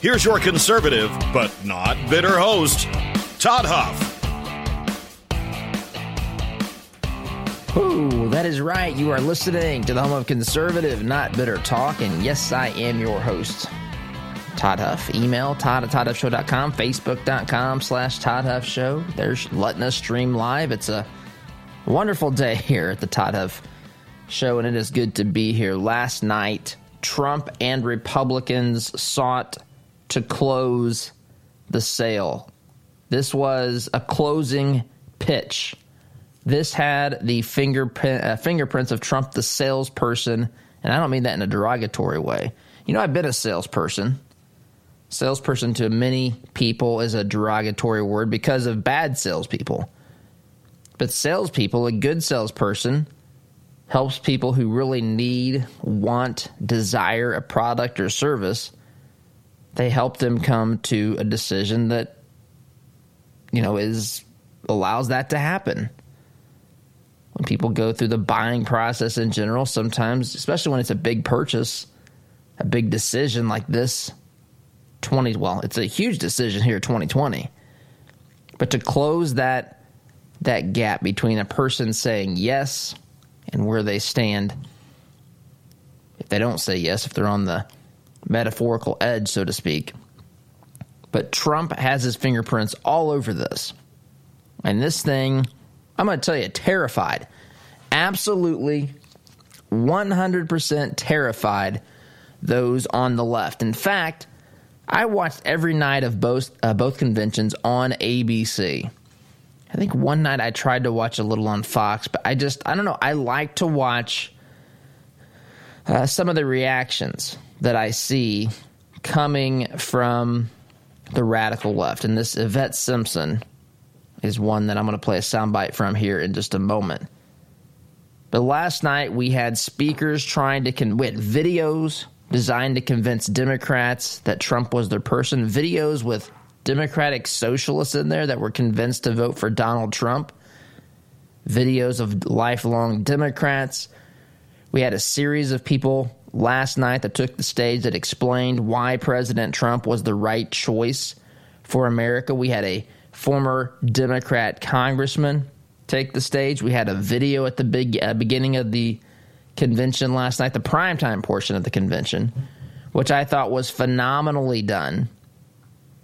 Here's your conservative, but not bitter host, Todd Huff. Ooh, that is right. You are listening to the home of conservative, not bitter talk. And yes, I am your host, Todd Huff. Email Todd at ToddHuffShow.com, Facebook.com slash Todd Huff Show. There's letting us stream live. It's a wonderful day here at the Todd Huff Show, and it is good to be here. Last night, Trump and Republicans sought to close the sale. This was a closing pitch. This had the fingerprint, uh, fingerprints of Trump, the salesperson, and I don't mean that in a derogatory way. You know, I've been a salesperson. Salesperson to many people is a derogatory word because of bad salespeople. But salespeople, a good salesperson, helps people who really need, want, desire a product or service they help them come to a decision that you know is allows that to happen. When people go through the buying process in general sometimes especially when it's a big purchase a big decision like this 20 well it's a huge decision here 2020 but to close that that gap between a person saying yes and where they stand if they don't say yes if they're on the metaphorical edge, so to speak. But Trump has his fingerprints all over this. And this thing, I'm going to tell you, terrified. Absolutely 100% terrified those on the left. In fact, I watched every night of both uh, both conventions on ABC. I think one night I tried to watch a little on Fox, but I just I don't know. I like to watch uh, some of the reactions that I see coming from the radical left. And this Yvette Simpson is one that I'm going to play a soundbite from here in just a moment. But last night we had speakers trying to con- videos designed to convince Democrats that Trump was their person, videos with Democratic socialists in there that were convinced to vote for Donald Trump, videos of lifelong Democrats. We had a series of people last night that took the stage that explained why President Trump was the right choice for America. We had a former Democrat congressman take the stage. We had a video at the big uh, beginning of the convention last night, the primetime portion of the convention, which I thought was phenomenally done.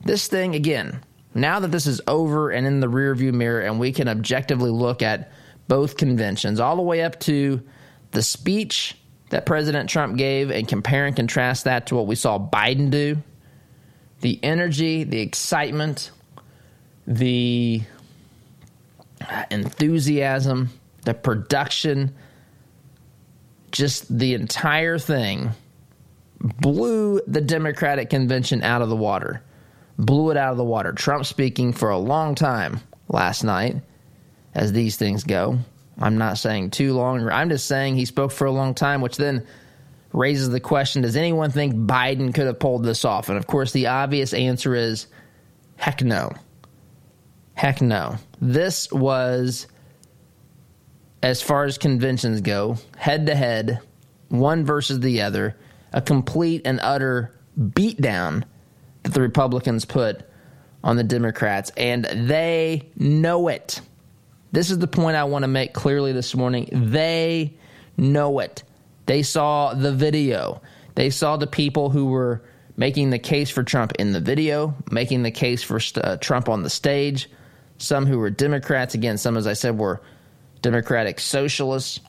This thing, again, now that this is over and in the rearview mirror, and we can objectively look at both conventions, all the way up to the speech that President Trump gave and compare and contrast that to what we saw Biden do, the energy, the excitement, the enthusiasm, the production, just the entire thing blew the Democratic convention out of the water. Blew it out of the water. Trump speaking for a long time last night, as these things go. I'm not saying too long. I'm just saying he spoke for a long time, which then raises the question Does anyone think Biden could have pulled this off? And of course, the obvious answer is heck no. Heck no. This was, as far as conventions go, head to head, one versus the other, a complete and utter beatdown that the Republicans put on the Democrats, and they know it. This is the point I want to make clearly this morning. They know it. They saw the video. They saw the people who were making the case for Trump in the video, making the case for uh, Trump on the stage. Some who were Democrats, again, some, as I said, were Democratic socialists.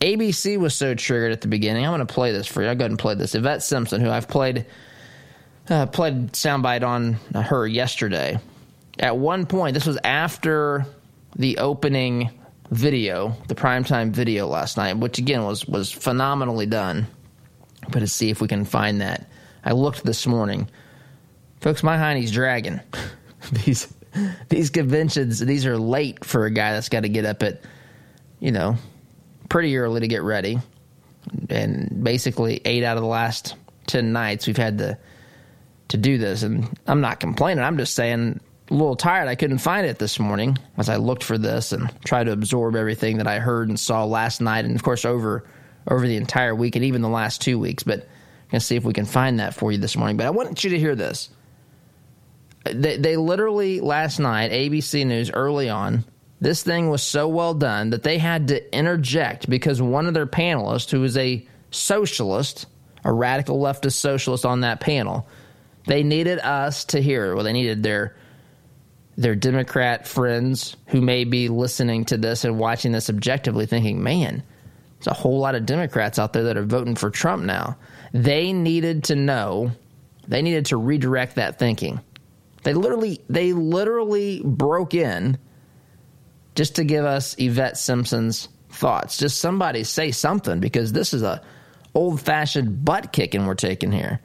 ABC was so triggered at the beginning. I'm going to play this for you. I'll go ahead and play this. Yvette Simpson, who I've played uh, played soundbite on her yesterday. At one point, this was after the opening video, the primetime video last night, which again was was phenomenally done. But to see if we can find that. I looked this morning. Folks, my hiney's dragging. these these conventions, these are late for a guy that's got to get up at, you know, pretty early to get ready. And basically, eight out of the last 10 nights, we've had to, to do this. And I'm not complaining. I'm just saying, a little tired. I couldn't find it this morning as I looked for this and tried to absorb everything that I heard and saw last night. And of course, over over the entire week and even the last two weeks. But I'm to see if we can find that for you this morning. But I want you to hear this. They, they literally last night, ABC News early on, this thing was so well done that they had to interject because one of their panelists, who is a socialist, a radical leftist socialist on that panel, they needed us to hear. Well, they needed their their Democrat friends who may be listening to this and watching this objectively, thinking, "Man, there's a whole lot of Democrats out there that are voting for Trump now." They needed to know. They needed to redirect that thinking they literally they literally broke in just to give us Yvette Simpson's thoughts. Just somebody say something because this is a old fashioned butt kicking we're taking here.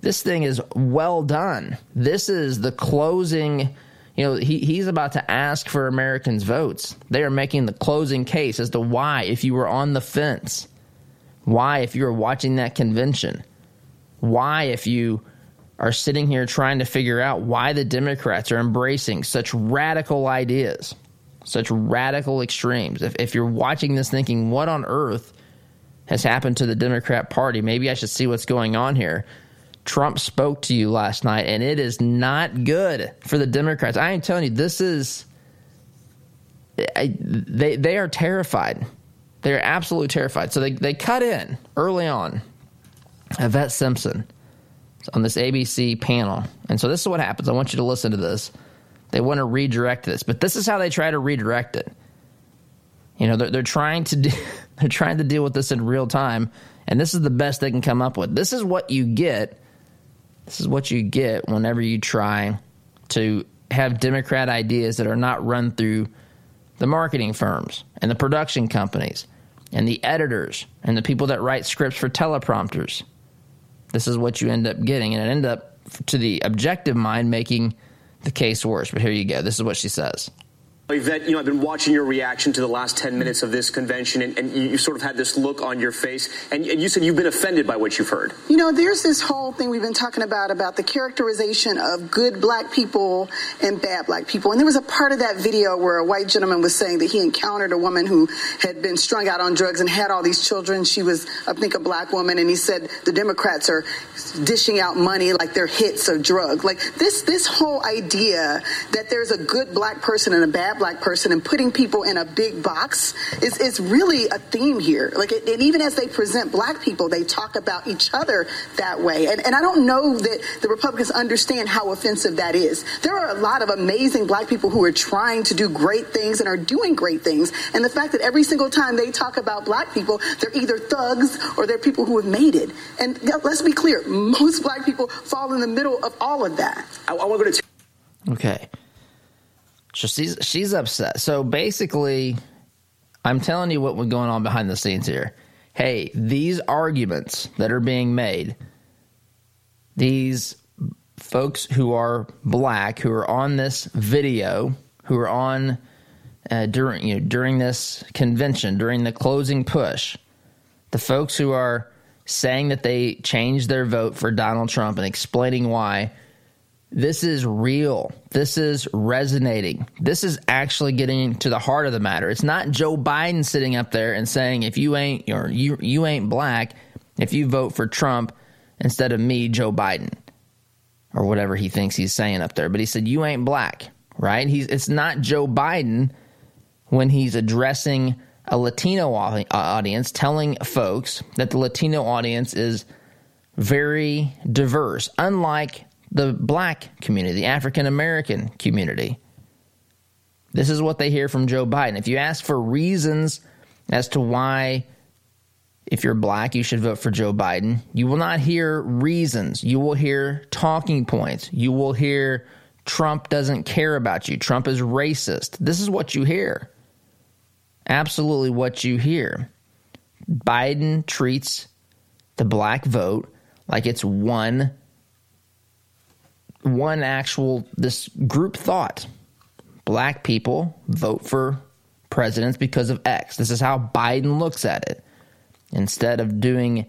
This thing is well done. This is the closing. You know, he, he's about to ask for Americans' votes. They are making the closing case as to why, if you were on the fence, why, if you were watching that convention, why, if you are sitting here trying to figure out why the Democrats are embracing such radical ideas, such radical extremes. If, if you're watching this thinking, what on earth has happened to the Democrat Party? Maybe I should see what's going on here. Trump spoke to you last night, and it is not good for the Democrats. I am telling you, this is. I, they they are terrified. They are absolutely terrified. So they, they cut in early on. Yvette Simpson on this ABC panel. And so this is what happens. I want you to listen to this. They want to redirect this, but this is how they try to redirect it. You know, they're, they're trying to they're trying to deal with this in real time, and this is the best they can come up with. This is what you get. This is what you get whenever you try to have Democrat ideas that are not run through the marketing firms and the production companies and the editors and the people that write scripts for teleprompters this is what you end up getting. And it end up, to the objective mind, making the case worse. But here you go. This is what she says. Yvette, you know, I've been watching your reaction to the last 10 minutes of this convention, and, and you, you, sort of had this look on your face, and, and, you said you've been offended by what you've heard. You know, there's this whole thing we've been talking about, about the characterization of good black people and bad black people. And there was a part of that video where a white gentleman was saying that he encountered a woman who had been strung out on drugs and had all these children. She was, I think, a black woman, and he said the Democrats are dishing out money like they're hits of drugs. Like this, this whole idea that there's a good black person and a bad black person and putting people in a big box is, is really a theme here. Like, it, and even as they present black people, they talk about each other that way. And, and I don't know that the Republicans understand how offensive that is. There are a lot of amazing black people who are trying to do great things and are doing great things. And the fact that every single time they talk about black people, they're either thugs or they're people who have made it. And let's be clear, most black people fall in the middle of all of that. I, I want to go to. Okay. So she's she's upset. So basically, I'm telling you what was going on behind the scenes here. Hey, these arguments that are being made, these folks who are black who are on this video, who are on uh, during you know, during this convention, during the closing push, the folks who are saying that they changed their vote for Donald Trump and explaining why this is real. This is resonating. This is actually getting to the heart of the matter. It's not Joe Biden sitting up there and saying, if you ain't or you you ain't black, if you vote for Trump instead of me, Joe Biden, or whatever he thinks he's saying up there. But he said, you ain't black, right? He's it's not Joe Biden when he's addressing a Latino uh, audience, telling folks that the Latino audience is very diverse, unlike the black community, the African American community. This is what they hear from Joe Biden. If you ask for reasons as to why, if you're black, you should vote for Joe Biden, you will not hear reasons. You will hear talking points. You will hear Trump doesn't care about you. Trump is racist. This is what you hear. Absolutely what you hear. Biden treats the black vote like it's one one actual this group thought. Black people vote for presidents because of X. This is how Biden looks at it. Instead of doing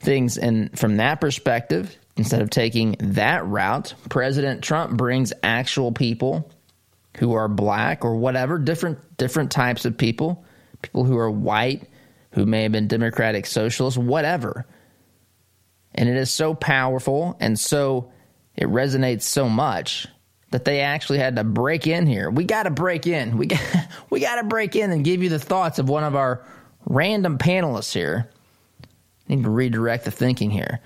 things and from that perspective, instead of taking that route, President Trump brings actual people who are black or whatever, different different types of people, people who are white, who may have been democratic socialists, whatever. And it is so powerful and so it resonates so much that they actually had to break in here. We got to break in. We got we got to break in and give you the thoughts of one of our random panelists here. Need to redirect the thinking here.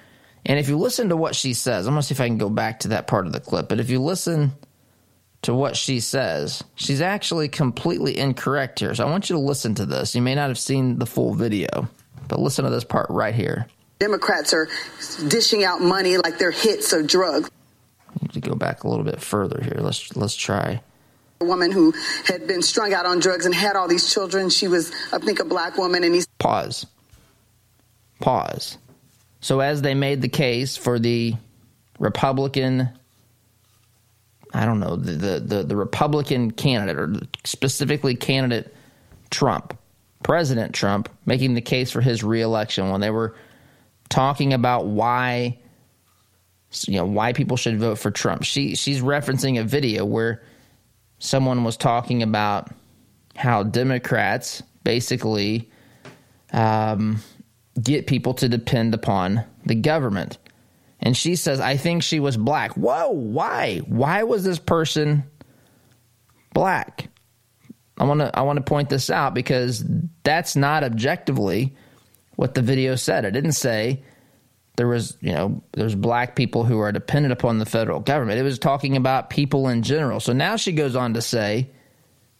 And if you listen to what she says, I'm going to see if I can go back to that part of the clip. But if you listen to what she says, she's actually completely incorrect here. So I want you to listen to this. You may not have seen the full video, but listen to this part right here. Democrats are dishing out money like they're hits of drugs. To go back a little bit further here. Let's let's try. A woman who had been strung out on drugs and had all these children. She was, I think, a black woman, and he's pause. Pause. So as they made the case for the Republican, I don't know the the the, the Republican candidate or specifically candidate Trump, President Trump, making the case for his reelection when they were talking about why you know why people should vote for Trump. She she's referencing a video where someone was talking about how Democrats basically um, get people to depend upon the government. And she says, I think she was black. Whoa, why? Why was this person black? I want to I want to point this out because that's not objectively what the video said. It didn't say there was, you know, there's black people who are dependent upon the federal government. It was talking about people in general. So now she goes on to say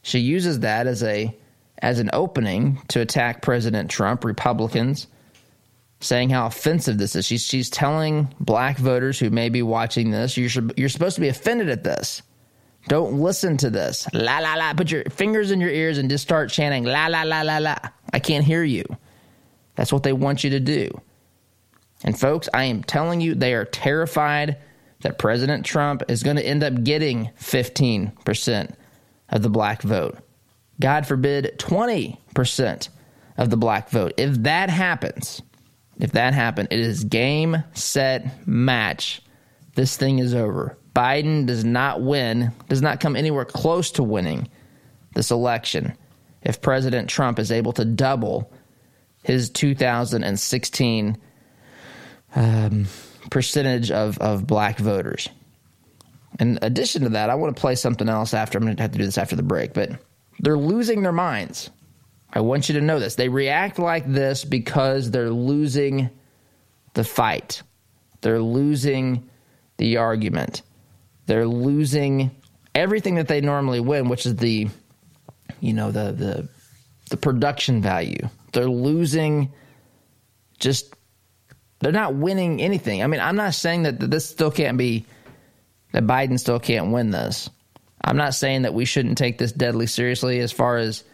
she uses that as a as an opening to attack President Trump, Republicans, saying how offensive this is. She's she's telling black voters who may be watching this, you're you're supposed to be offended at this. Don't listen to this. La la la. Put your fingers in your ears and just start chanting la la la la la. I can't hear you. That's what they want you to do. And folks, I am telling you, they are terrified that President Trump is going to end up getting 15% of the black vote. God forbid, 20% of the black vote. If that happens, if that happens, it is game, set, match. This thing is over. Biden does not win, does not come anywhere close to winning this election if President Trump is able to double his 2016 um, percentage of, of black voters. In addition to that, I want to play something else after. I'm going to have to do this after the break, but they're losing their minds. I want you to know this. They react like this because they're losing the fight. They're losing the argument. They're losing everything that they normally win, which is the you know the the the production value. They're losing just they're not winning anything. I mean, I'm not saying that this still can't be, that Biden still can't win this. I'm not saying that we shouldn't take this deadly seriously as far as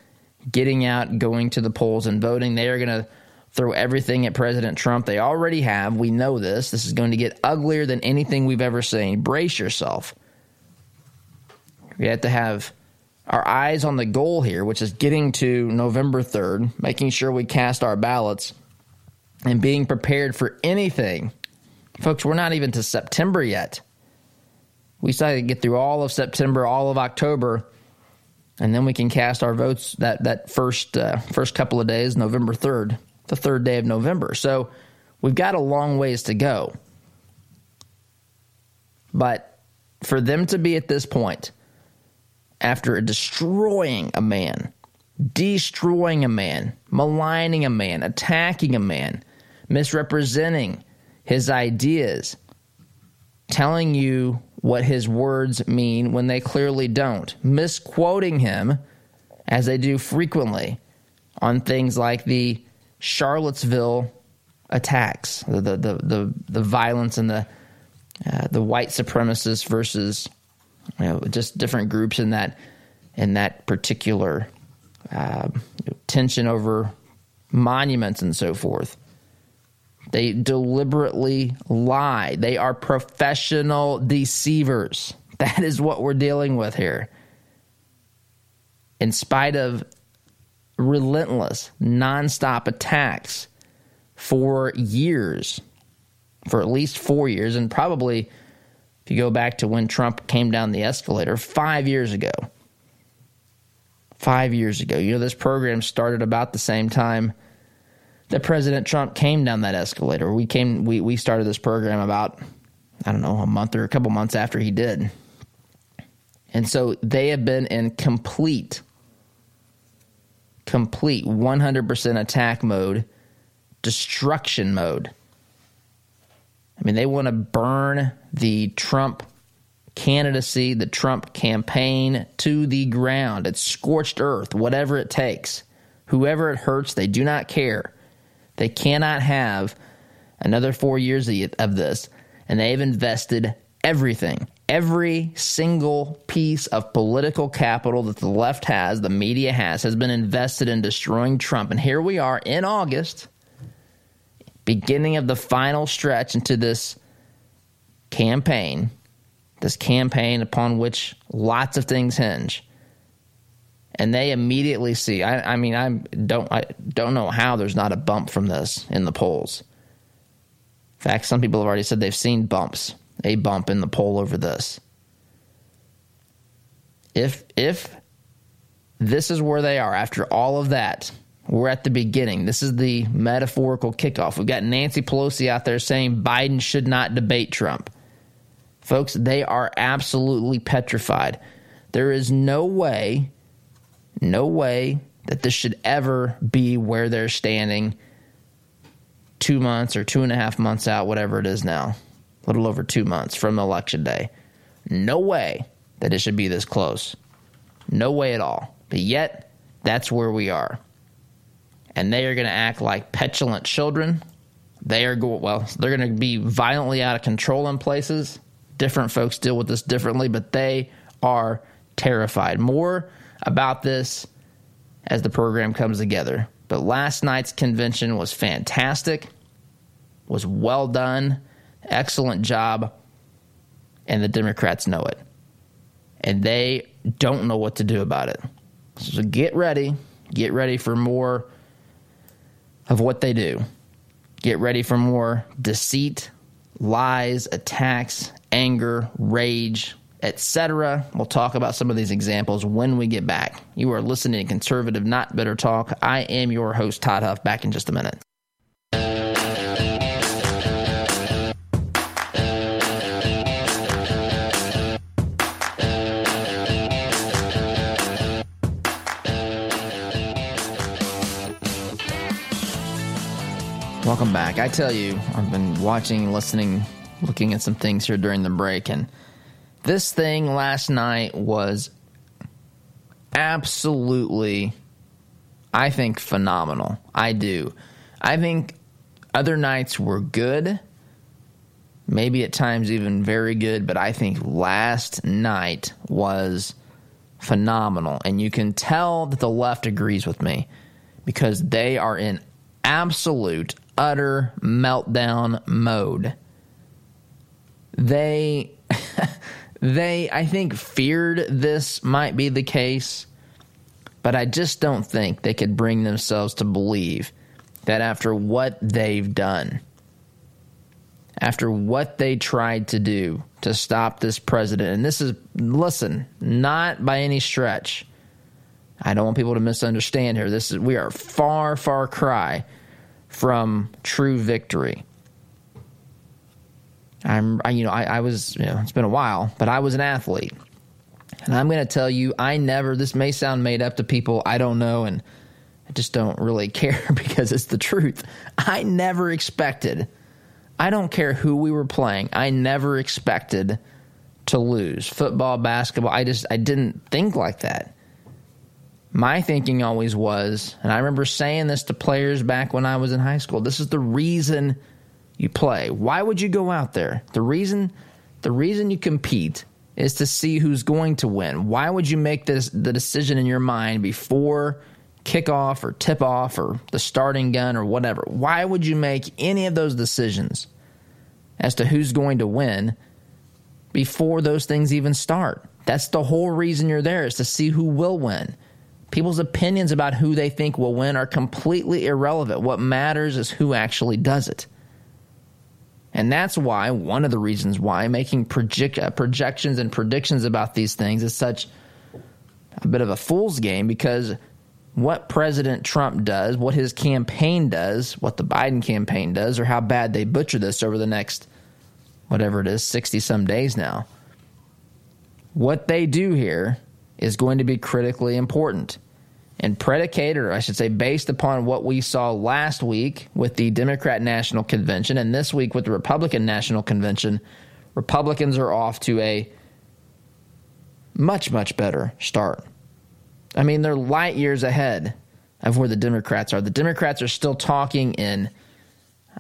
getting out, going to the polls, and voting. They are going to throw everything at President Trump. They already have. We know this. This is going to get uglier than anything we've ever seen. Brace yourself. We have to have our eyes on the goal here, which is getting to November 3rd, making sure we cast our ballots and being prepared for anything. Folks, we're not even to September yet. We still to get through all of September, all of October, and then we can cast our votes that that first uh, first couple of days, November third, the third day of November. So we've got a long ways to go. But for them to be at this point, after destroying a man, destroying a man, maligning a man, attacking a man, misrepresenting his ideas, telling you what his words mean when they clearly don't, misquoting him as they do frequently on things like the Charlottesville attacks, the the the the, the violence and the uh, the white supremacists versus you know just different groups in that in that particular uh, tension over monuments and so forth. They deliberately lie. They are professional deceivers. That is what we're dealing with here. In spite of relentless, nonstop attacks for years, for at least four years, and probably if you go back to when Trump came down the escalator five years ago. Five years ago. You know, this program started about the same time that President Trump came down that escalator. We came we, we started this program about I don't know, a month or a couple months after he did. And so they have been in complete complete 100% attack mode, destruction mode. I mean, they want to burn the Trump candidacy, the Trump campaign to the ground. It's scorched earth, whatever it takes. Whoever it hurts, they do not care. They cannot have another four years of this, and they've invested everything, every single piece of political capital that the left has, the media has, has been invested in destroying Trump. And here we are in August, beginning of the final stretch into this campaign, this campaign upon which lots of things hinge. And they immediately see. I, I mean, I don't, I don't know how there's not a bump from this in the polls. In fact, some people have already said they've seen bumps a bump in the poll over this. If if this is where they are after all of that, we're at the beginning. This is the metaphorical kickoff. We've got Nancy Pelosi out there saying Biden should not debate Trump. Folks, they are absolutely petrified. There is no way, no way that this should ever be where they're standing two months or two and a half months out, whatever it is now a little over two months from election day. No way that it should be this close. No way at all. But yet, that's where we are. And they are going to act like petulant children. They are going, well, they're going to be violently out of control in places. Different folks deal with this differently, but they are terrified. More about this as the program comes together. But last night's convention was fantastic, was well done excellent job, and the Democrats know it. And they don't know what to do about it. So get ready. Get ready for more of what they do. Get ready for more deceit, lies, attacks, anger, rage, etc. We'll talk about some of these examples when we get back. You are listening to Conservative Not Bitter Talk. I am your host, Todd Huff. Back in just a minute. Welcome back. I tell you, I've been watching, listening, looking at some things here during the break, and this thing last night was absolutely, I think, phenomenal. I do. I think other nights were good, maybe at times even very good, but I think last night was phenomenal. And you can tell that the left agrees with me because they are in absolute utter meltdown mode. They they I think feared this might be the case, but I just don't think they could bring themselves to believe that after what they've done, after what they tried to do to stop this president, and this is, listen, not by any stretch. I don't want people to misunderstand here. This is, we are far, far cry from true victory. I'm, I, you know, I, I was, you know, it's been a while, but I was an athlete. And I'm going to tell you, I never, this may sound made up to people I don't know, and I just don't really care because it's the truth. I never expected I don't care who we were playing. I never expected to lose. Football, basketball, I just I didn't think like that. My thinking always was, and I remember saying this to players back when I was in high school, this is the reason you play. Why would you go out there? The reason the reason you compete is to see who's going to win. Why would you make this the decision in your mind before kickoff or tip off or the starting gun or whatever? Why would you make any of those decisions as to who's going to win before those things even start? That's the whole reason you're there is to see who will win. People's opinions about who they think will win are completely irrelevant. What matters is who actually does it. And that's why, one of the reasons why making project, uh, projections and predictions about these things is such a bit of a fool's game because what President Trump does, what his campaign does, what the Biden campaign does, or how bad they butcher this over the next, whatever it is, 60 some days now, what they do here is going to be critically important and predicated, or I should say, based upon what we saw last week with the Democrat National Convention and this week with the Republican National Convention, Republicans are off to a much, much better start. I mean, they're light years ahead of where the Democrats are. The Democrats are still talking in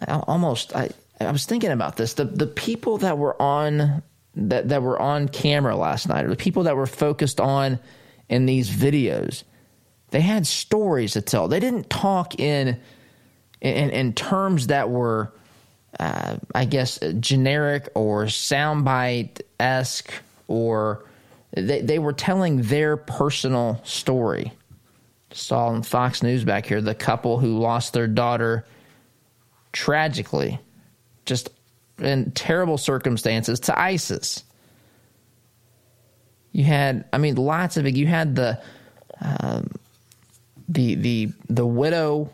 almost. I, I was thinking about this. The the people that were on that that were on camera last night, or the people that were focused on in these videos they had stories to tell. They didn't talk in in, in terms that were, uh, I guess, generic or soundbite esque, or they they were telling their personal story. Saw on Fox News back here the couple who lost their daughter tragically, just in terrible circumstances to ISIS. You had, I mean, lots of it. You had the um, the the the widow.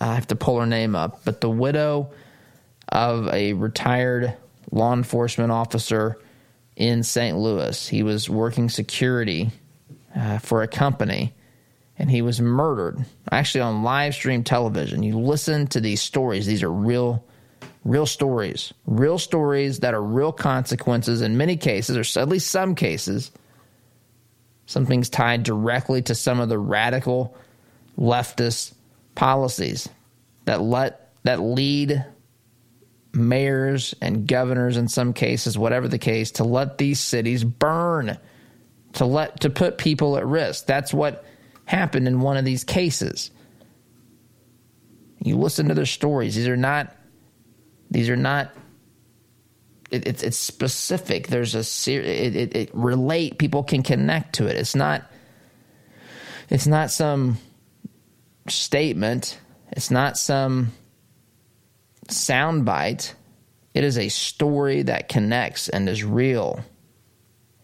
I have to pull her name up, but the widow of a retired law enforcement officer in St. Louis. He was working security uh, for a company, and he was murdered. Actually, on live stream television. You listen to these stories; these are real, real stories, real stories that are real consequences in many cases, or at least some cases. Something's tied directly to some of the radical leftist policies that let that lead mayors and governors in some cases whatever the case to let these cities burn to let to put people at risk. That's what happened in one of these cases. You listen to their stories. These are not these are not it, it's it's specific. There's a it, it, it relate people can connect to it. It's not it's not some statement. It's not some soundbite. It is a story that connects and is real.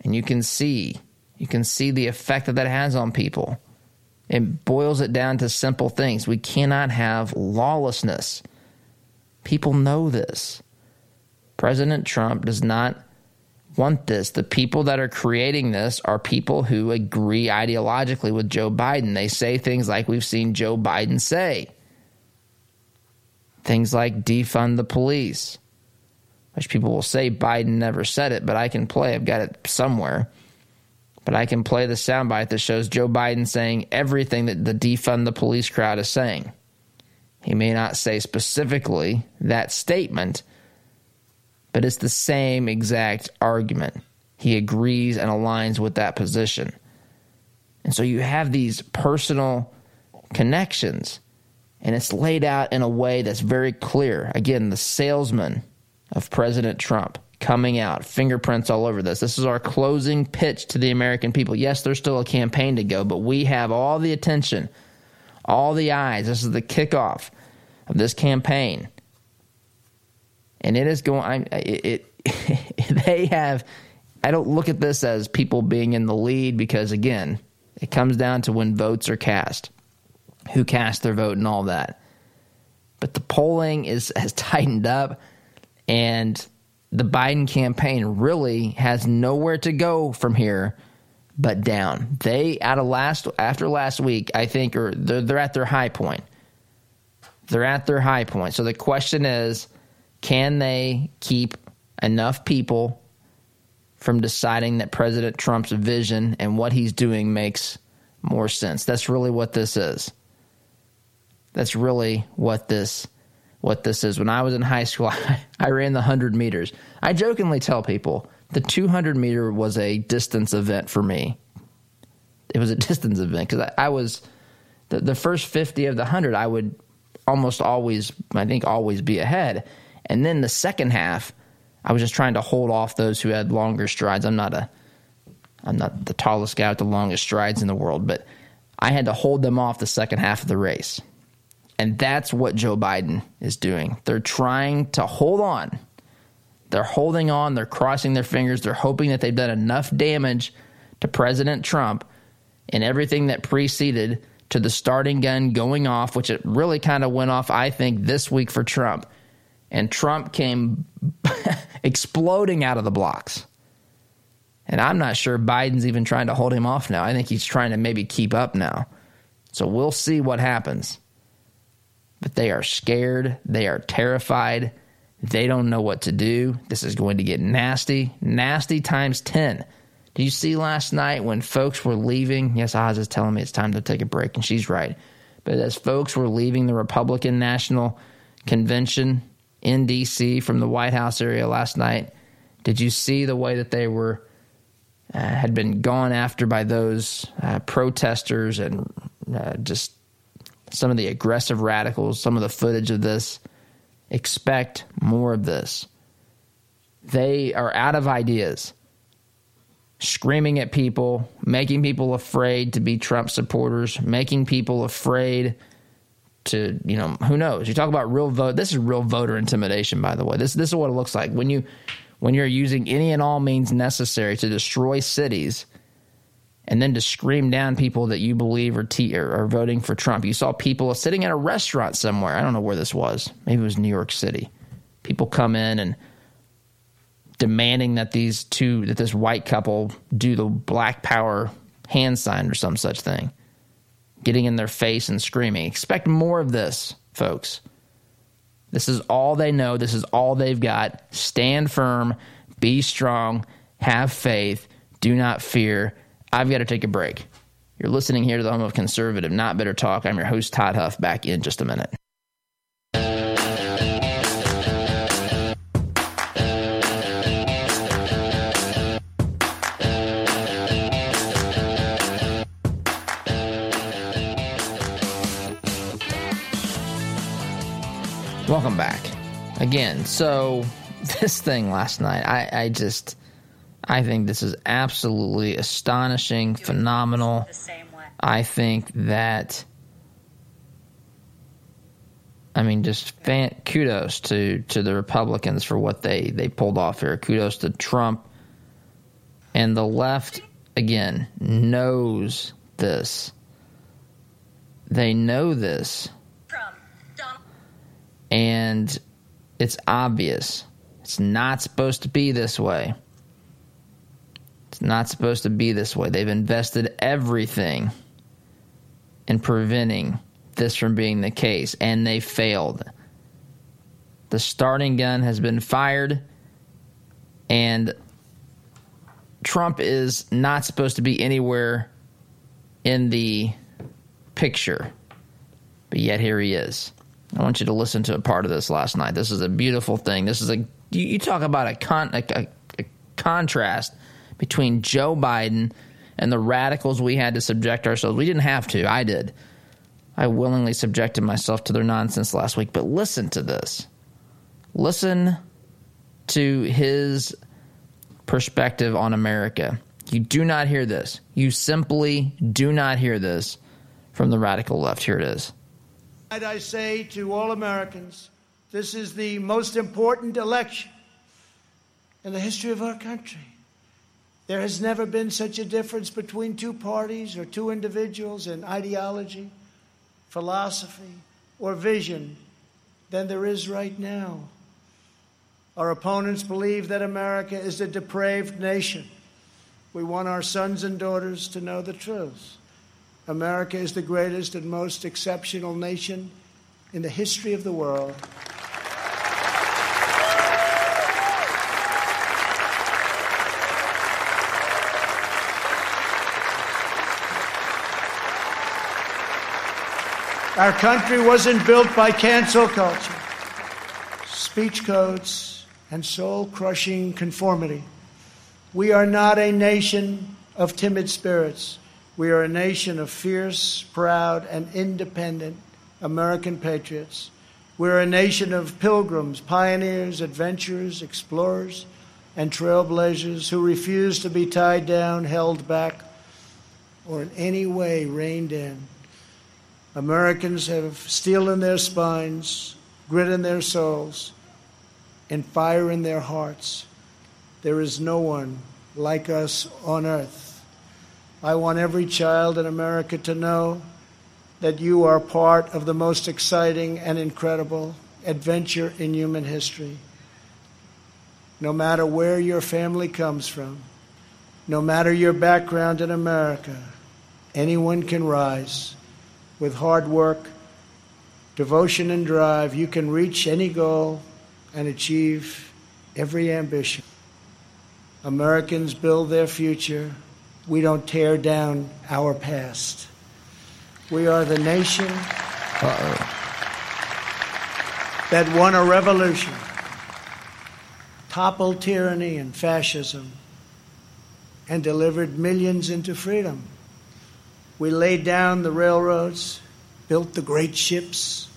And you can see, you can see the effect that that has on people. It boils it down to simple things. We cannot have lawlessness. People know this. President Trump does not want this. The people that are creating this are people who agree ideologically with Joe Biden. They say things like we've seen Joe Biden say. Things like defund the police, which people will say Biden never said it, but I can play. I've got it somewhere. But I can play the soundbite that shows Joe Biden saying everything that the defund the police crowd is saying. He may not say specifically that statement, but it's the same exact argument. He agrees and aligns with that position. And so you have these personal connections, and it's laid out in a way that's very clear. Again, the salesman of President Trump coming out, fingerprints all over this. This is our closing pitch to the American people. Yes, there's still a campaign to go, but we have all the attention, all the eyes. This is the kickoff of this campaign and it is going. it, it they have. I don't look at this as people being in the lead because again, it comes down to when votes are cast, who cast their vote, and all that. But the polling is has tightened up, and the Biden campaign really has nowhere to go from here but down. They out of last after last week, I think, or they're, they're at their high point. They're at their high point. So the question is Can they keep enough people from deciding that President Trump's vision and what he's doing makes more sense? That's really what this is. That's really what this what this is. When I was in high school, I, I ran the 100 meters. I jokingly tell people the 200 meter was a distance event for me. It was a distance event because I, I, was the, the first 50 of the 100, I would almost always, I think, always be ahead. And then the second half, I was just trying to hold off those who had longer strides. I'm not a, I'm not the tallest guy with the longest strides in the world, but I had to hold them off the second half of the race. And that's what Joe Biden is doing. They're trying to hold on. They're holding on. They're crossing their fingers. They're hoping that they've done enough damage to President Trump and everything that preceded to the starting gun going off, which it really kind of went off, I think, this week for Trump. And Trump came exploding out of the blocks. And I'm not sure Biden's even trying to hold him off now. I think he's trying to maybe keep up now. So we'll see what happens but they are scared. They are terrified. They don't know what to do. This is going to get nasty, nasty times 10. Did you see last night when folks were leaving? Yes, Oz is telling me it's time to take a break, and she's right. But as folks were leaving the Republican National Convention in D.C. from the White House area last night, did you see the way that they were uh, had been gone after by those uh, protesters and uh, just some of the aggressive radicals, some of the footage of this. Expect more of this. They are out of ideas, screaming at people, making people afraid to be Trump supporters, making people afraid to, you know, who knows? You talk about real vote. This is real voter intimidation, by the way. This this is what it looks like when you when you're using any and all means necessary to destroy cities and then to scream down people that you believe are, t- are voting for Trump. You saw people sitting at a restaurant somewhere. I don't know where this was. Maybe it was New York City. People come in and demanding that these two that this white couple do the black power hand sign or some such thing. Getting in their face and screaming. Expect more of this, folks. This is all they know. This is all they've got. Stand firm, be strong, have faith, do not fear I've got to take a break. You're listening here to the home of conservative, not bitter talk. I'm your host, Todd Huff, back in just a minute. Again, so this thing last night, I, I just I think this is absolutely astonishing, phenomenal. I think that, I mean, just fan, kudos to, to the Republicans for what they, they pulled off here. Kudos to Trump. And the left, again, knows this. They know this. And it's obvious. It's not supposed to be this way. It's not supposed to be this way. They've invested everything in preventing this from being the case, and they failed. The starting gun has been fired, and Trump is not supposed to be anywhere in the picture, but yet here he is. I want you to listen to a part of this last night. This is a beautiful thing. This is a you, you talk about a, con, a, a, a contrast between Joe Biden and the radicals we had to subject ourselves. We didn't have to. I did. I willingly subjected myself to their nonsense last week. But listen to this. Listen to his perspective on America. You do not hear this. You simply do not hear this from the radical left. Here it is. I say to all Americans, this is the most important election in the history of our country. There has never been such a difference between two parties or two individuals in ideology, philosophy, or vision than there is right now. Our opponents believe that America is a depraved nation. We want our sons and daughters to know the truth. America is the greatest and most exceptional nation in the history of the world. Our country wasn't built by cancel culture, speech codes, and soul crushing conformity. We are not a nation of timid spirits. We are a nation of fierce, proud, and independent American patriots. We're a nation of pilgrims, pioneers, adventurers, explorers, and trailblazers who refuse to be tied down, held back, or in any way reined in. Americans have steel in their spines, grit in their souls, and fire in their hearts. There is no one like us on earth. I want every child in America to know that you are part of the most exciting and incredible adventure in human history. No matter where your family comes from, no matter your background in America, anyone can rise. With hard work, devotion, and drive, you can reach any goal and achieve every ambition. Americans build their future. We don't tear down our past. We are the nation Uh-oh. that won a revolution, toppled tyranny and fascism, and delivered millions into freedom. We laid down the railroads, built the great ships,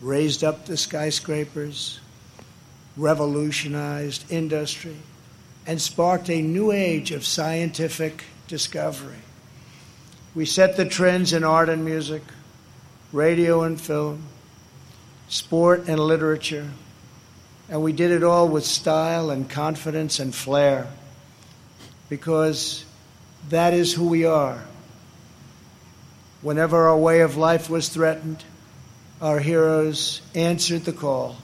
raised up the skyscrapers, revolutionized industry, and sparked a new age of scientific discovery. We set the trends in art and music, radio and film, sport and literature, and we did it all with style and confidence and flair because that is who we are. Whenever our way of life was threatened, our heroes answered the call.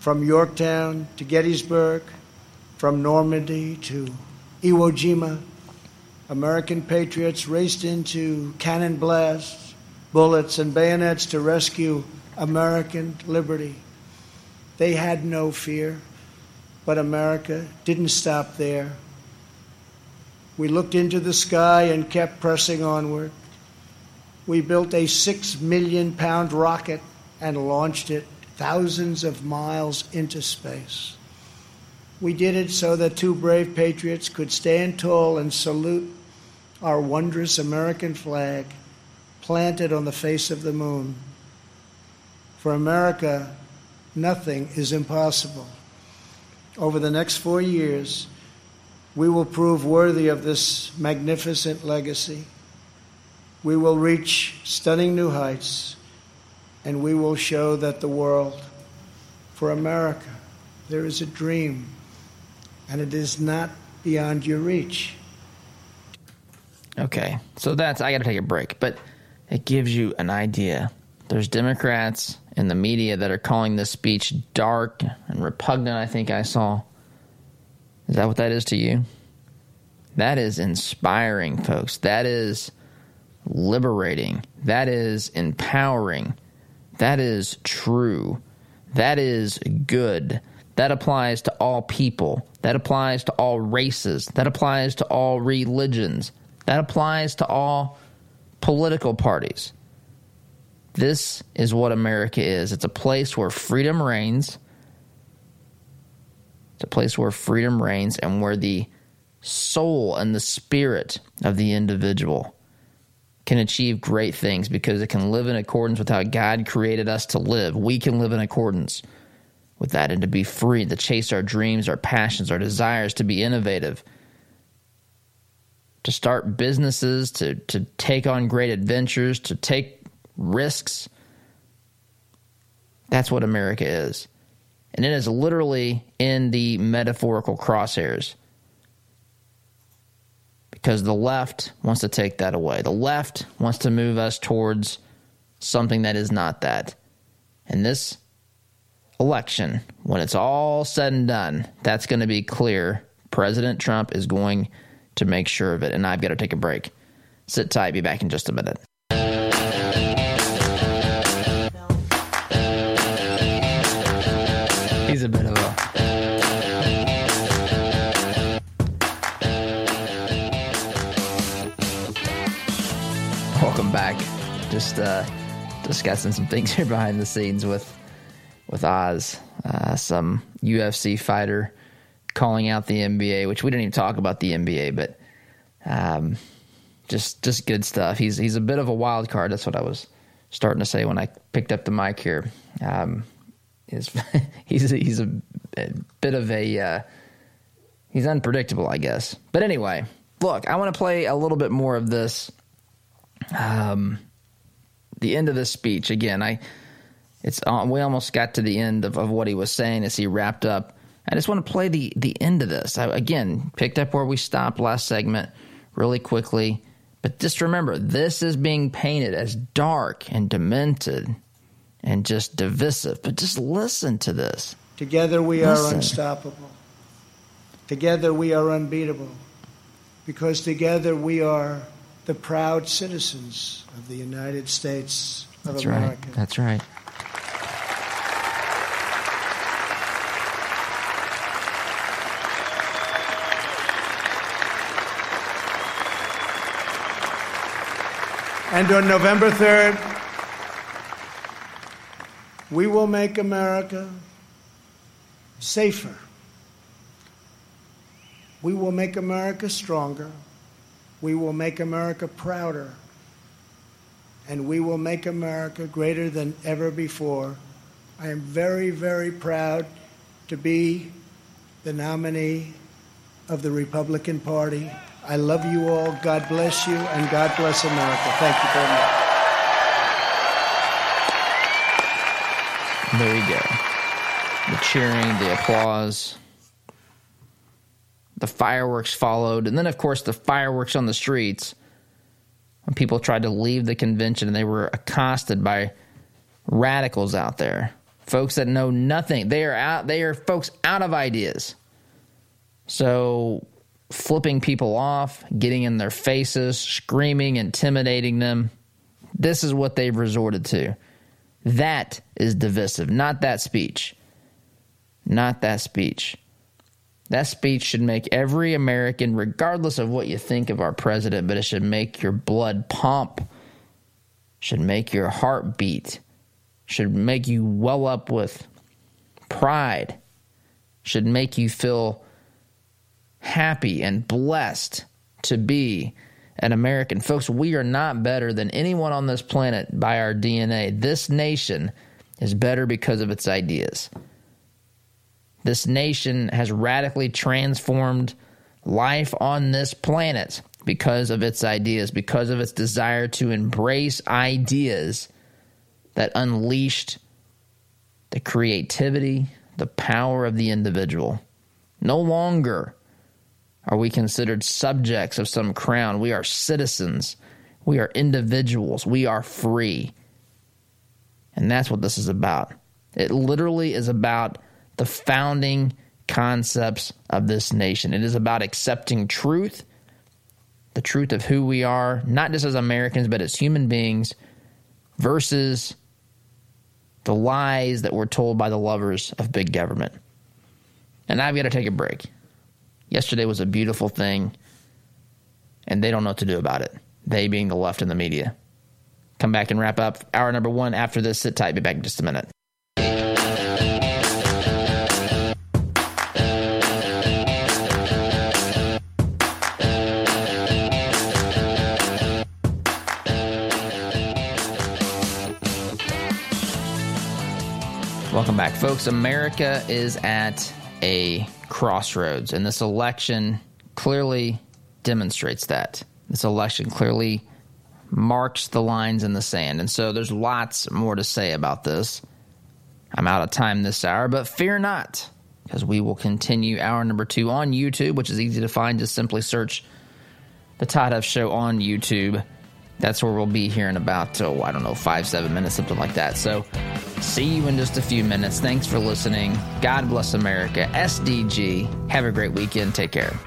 From Yorktown to Gettysburg, from Normandy to Iwo Jima, American patriots raced into cannon blasts, bullets, and bayonets to rescue American liberty. They had no fear, but America didn't stop there. We looked into the sky and kept pressing onward. We built a six million pound rocket and launched it thousands of miles into space. We did it so that two brave patriots could stand tall and salute our wondrous American flag planted on the face of the moon. For America, nothing is impossible. Over the next four years, we will prove worthy of this magnificent legacy. We will reach stunning new heights, and we will show that the world, for America, there is a dream, and it is not beyond your reach. Okay, so that's I got to take a break, but it gives you an idea. There's Democrats in the media that are calling this speech dark and repugnant. I think I saw. Is that what that is to you? That is inspiring, folks. That is liberating. That is empowering. That is true. That is good. That applies to all people. That applies to all races. That applies to all religions. That applies to all political parties. This is what America is. It's a place where freedom reigns. It's a place where freedom reigns and where the soul and the spirit of the individual can achieve great things because it can live in accordance with how God created us to live. We can live in accordance with that and to be free, to chase our dreams, our passions, our desires, to be innovative, to start businesses, to, to take on great adventures, to take risks. That's what America is. And it is literally in the metaphorical crosshairs because the left wants to take that away. The left wants to move us towards something that is not that. And this election, when it's all said and done, that's going to be clear. President Trump is going to make sure of it. And I've got to take a break. Sit tight, be back in just a minute. He's a bit of a. Welcome back. Just uh, discussing some things here behind the scenes with with Oz, uh, some UFC fighter calling out the NBA, which we didn't even talk about the NBA, but um, just just good stuff. He's he's a bit of a wild card. That's what I was starting to say when I picked up the mic here. Um, he's he's he's a, a bit of a uh, he's unpredictable, I guess. But anyway, look, I want to play a little bit more of this. Um, the end of this speech again. I it's uh, we almost got to the end of, of what he was saying as he wrapped up. I just want to play the the end of this. I, again, picked up where we stopped last segment really quickly. But just remember, this is being painted as dark and demented and just divisive. But just listen to this. Together we listen. are unstoppable. Together we are unbeatable. Because together we are the proud citizens of the United States of That's America. Right. That's right. And on November 3rd, we will make America safer. We will make America stronger. We will make America prouder. And we will make America greater than ever before. I am very, very proud to be the nominee of the Republican Party. I love you all. God bless you, and God bless America. Thank you very much. There you go. The cheering, the applause, the fireworks followed, and then, of course, the fireworks on the streets when people tried to leave the convention and they were accosted by radicals out there, folks that know nothing. They are out. They are folks out of ideas. So flipping people off, getting in their faces, screaming, intimidating them. This is what they've resorted to. That is divisive, not that speech. Not that speech. That speech should make every American, regardless of what you think of our president, but it should make your blood pump, should make your heart beat, should make you well up with pride, should make you feel happy and blessed to be an American. Folks, we are not better than anyone on this planet by our DNA. This nation is better because of its ideas. This nation has radically transformed life on this planet because of its ideas, because of its desire to embrace ideas that unleashed the creativity, the power of the individual. No longer are we considered subjects of some crown? We are citizens. We are individuals. We are free. And that's what this is about. It literally is about the founding concepts of this nation. It is about accepting truth, the truth of who we are, not just as Americans, but as human beings, versus the lies that were told by the lovers of big government. And I've got to take a break. Yesterday was a beautiful thing, and they don't know what to do about it. They being the left and the media. Come back and wrap up hour number one after this. Sit tight. Be back in just a minute. Welcome back, folks. America is at a crossroads, and this election clearly demonstrates that. This election clearly marks the lines in the sand. And so there's lots more to say about this. I'm out of time this hour, but fear not, because we will continue hour number two on YouTube, which is easy to find. Just simply search the Todd Huff Show on YouTube. That's where we'll be here in about, oh, I don't know, five, seven minutes, something like that. So see you in just a few minutes. Thanks for listening. God bless America. SDG. Have a great weekend. Take care.